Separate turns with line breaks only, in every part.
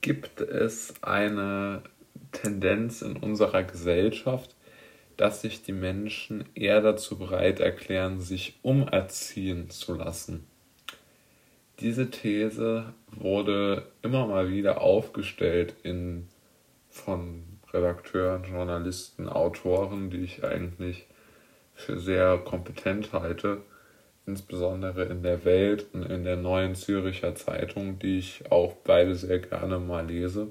gibt es eine Tendenz in unserer Gesellschaft, dass sich die Menschen eher dazu bereit erklären, sich umerziehen zu lassen. Diese These wurde immer mal wieder aufgestellt in, von Redakteuren, Journalisten, Autoren, die ich eigentlich für sehr kompetent halte, insbesondere in der Welt und in der neuen Züricher Zeitung, die ich auch beide sehr gerne mal lese.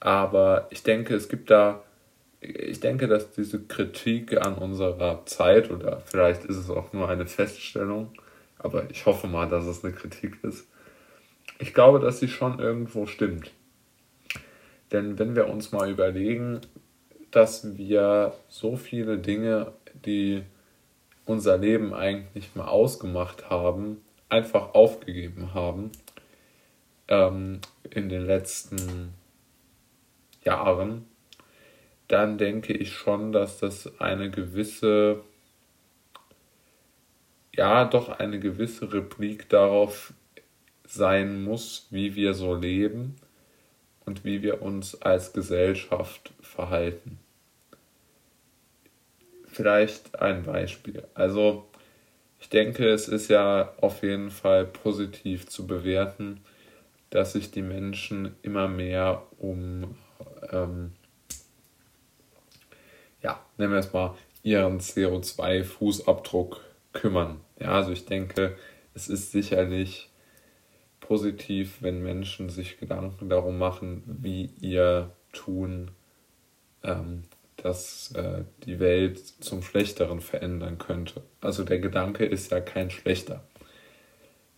Aber ich denke, es gibt da, ich denke, dass diese Kritik an unserer Zeit, oder vielleicht ist es auch nur eine Feststellung, aber ich hoffe mal, dass es eine Kritik ist. Ich glaube, dass sie schon irgendwo stimmt. Denn wenn wir uns mal überlegen, dass wir so viele Dinge, die unser Leben eigentlich mal ausgemacht haben, einfach aufgegeben haben ähm, in den letzten Jahren, dann denke ich schon, dass das eine gewisse, ja, doch eine gewisse Replik darauf sein muss, wie wir so leben und wie wir uns als Gesellschaft verhalten. Vielleicht ein Beispiel. Also ich denke, es ist ja auf jeden Fall positiv zu bewerten, dass sich die Menschen immer mehr um, ähm, ja, nennen wir es mal, ihren CO2-Fußabdruck kümmern. Ja, also ich denke, es ist sicherlich positiv, wenn Menschen sich Gedanken darum machen, wie ihr Tun ähm, das äh, die Welt zum Schlechteren verändern könnte. Also der Gedanke ist ja kein schlechter.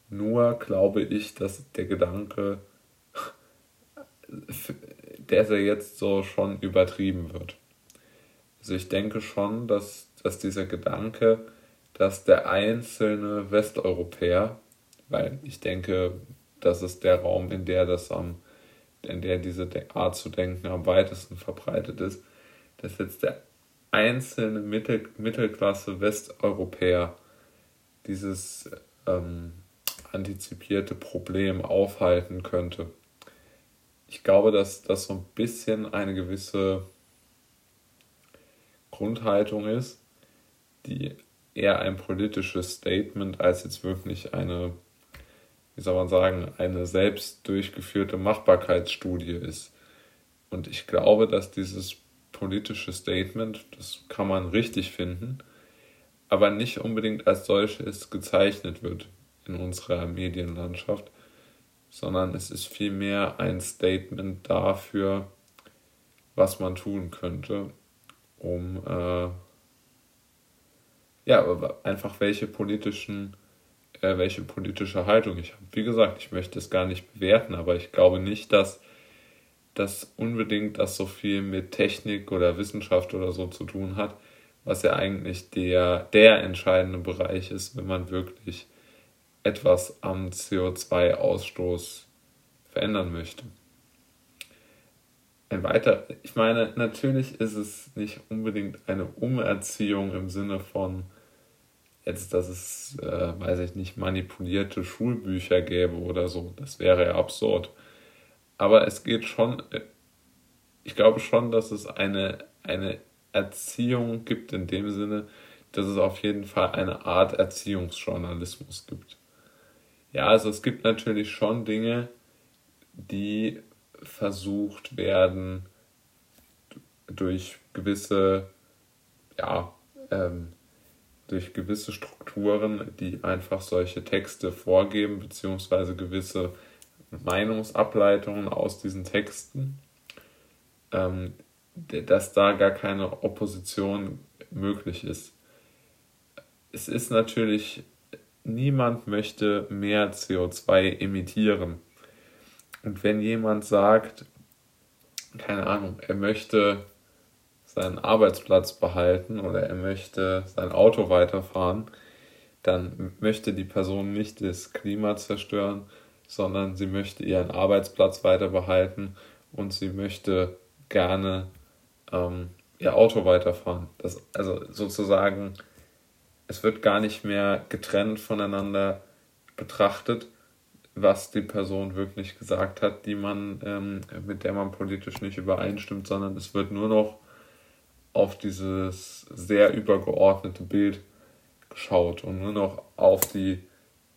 Nur glaube ich, dass der Gedanke, der ja jetzt so schon übertrieben wird. Also ich denke schon, dass, dass dieser Gedanke, dass der einzelne Westeuropäer, weil ich denke, das ist der Raum, in der das am, in der diese Art zu denken am weitesten verbreitet ist, dass jetzt der einzelne Mittel, Mittelklasse Westeuropäer dieses ähm, antizipierte Problem aufhalten könnte. Ich glaube, dass das so ein bisschen eine gewisse Grundhaltung ist, die eher ein politisches Statement als jetzt wirklich eine, wie soll man sagen, eine selbst durchgeführte Machbarkeitsstudie ist. Und ich glaube, dass dieses politische Statement, das kann man richtig finden, aber nicht unbedingt als solches gezeichnet wird in unserer Medienlandschaft, sondern es ist vielmehr ein Statement dafür, was man tun könnte, um äh, ja einfach welche politischen äh, welche politische Haltung ich habe. Wie gesagt, ich möchte es gar nicht bewerten, aber ich glaube nicht, dass dass unbedingt das so viel mit Technik oder Wissenschaft oder so zu tun hat, was ja eigentlich der, der entscheidende Bereich ist, wenn man wirklich etwas am CO2-Ausstoß verändern möchte. Ein weiter, ich meine, natürlich ist es nicht unbedingt eine Umerziehung im Sinne von jetzt, dass es, äh, weiß ich nicht, manipulierte Schulbücher gäbe oder so. Das wäre ja absurd. Aber es geht schon, ich glaube schon, dass es eine, eine Erziehung gibt in dem Sinne, dass es auf jeden Fall eine Art Erziehungsjournalismus gibt. Ja, also es gibt natürlich schon Dinge, die versucht werden durch gewisse, ja, ähm, durch gewisse Strukturen, die einfach solche Texte vorgeben, beziehungsweise gewisse Meinungsableitungen aus diesen Texten, ähm, dass da gar keine Opposition möglich ist. Es ist natürlich, niemand möchte mehr CO2 emittieren. Und wenn jemand sagt, keine Ahnung, er möchte seinen Arbeitsplatz behalten oder er möchte sein Auto weiterfahren, dann möchte die Person nicht das Klima zerstören, sondern sie möchte ihren Arbeitsplatz weiter behalten und sie möchte gerne ähm, ihr Auto weiterfahren. Das, also sozusagen, es wird gar nicht mehr getrennt voneinander betrachtet, was die Person wirklich gesagt hat, die man, ähm, mit der man politisch nicht übereinstimmt, sondern es wird nur noch auf dieses sehr übergeordnete Bild geschaut und nur noch auf die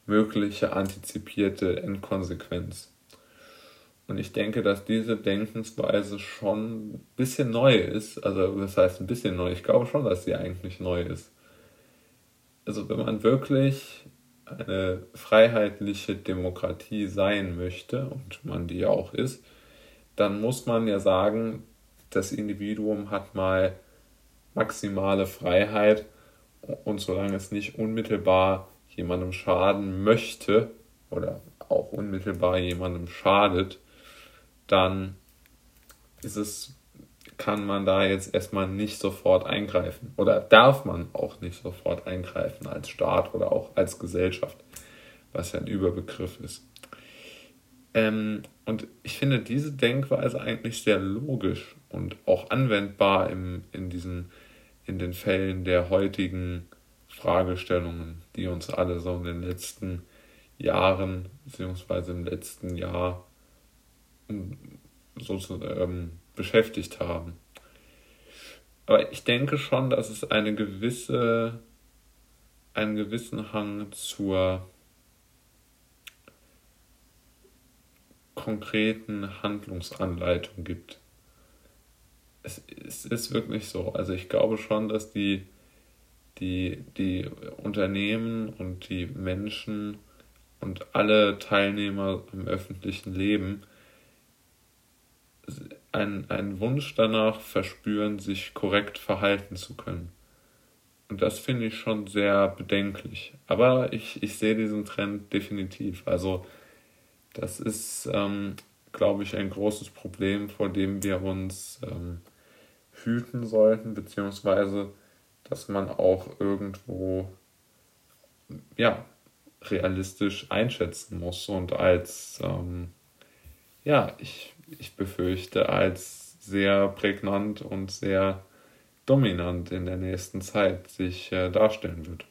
mögliche antizipierte Endkonsequenz. Und ich denke, dass diese Denkensweise schon ein bisschen neu ist. Also, das heißt ein bisschen neu. Ich glaube schon, dass sie eigentlich neu ist. Also, wenn man wirklich eine freiheitliche Demokratie sein möchte, und man die ja auch ist, dann muss man ja sagen, das Individuum hat mal maximale Freiheit und solange es nicht unmittelbar jemandem schaden möchte oder auch unmittelbar jemandem schadet, dann ist es, kann man da jetzt erstmal nicht sofort eingreifen oder darf man auch nicht sofort eingreifen als Staat oder auch als Gesellschaft, was ja ein Überbegriff ist. Ähm, und ich finde diese Denkweise eigentlich sehr logisch und auch anwendbar im, in, diesen, in den Fällen der heutigen Fragestellungen, die uns alle so in den letzten Jahren beziehungsweise im letzten Jahr so ähm, beschäftigt haben. Aber ich denke schon, dass es eine gewisse, einen gewissen Hang zur konkreten Handlungsanleitung gibt. Es, es ist wirklich so. Also ich glaube schon, dass die, die, die Unternehmen und die Menschen und alle Teilnehmer im öffentlichen Leben einen, einen Wunsch danach verspüren, sich korrekt verhalten zu können. Und das finde ich schon sehr bedenklich. Aber ich, ich sehe diesen Trend definitiv. Also das ist, ähm, glaube ich, ein großes Problem, vor dem wir uns ähm, hüten sollten, beziehungsweise dass man auch irgendwo ja, realistisch einschätzen muss und als ähm, ja, ich ich befürchte, als sehr prägnant und sehr dominant in der nächsten Zeit sich äh, darstellen wird.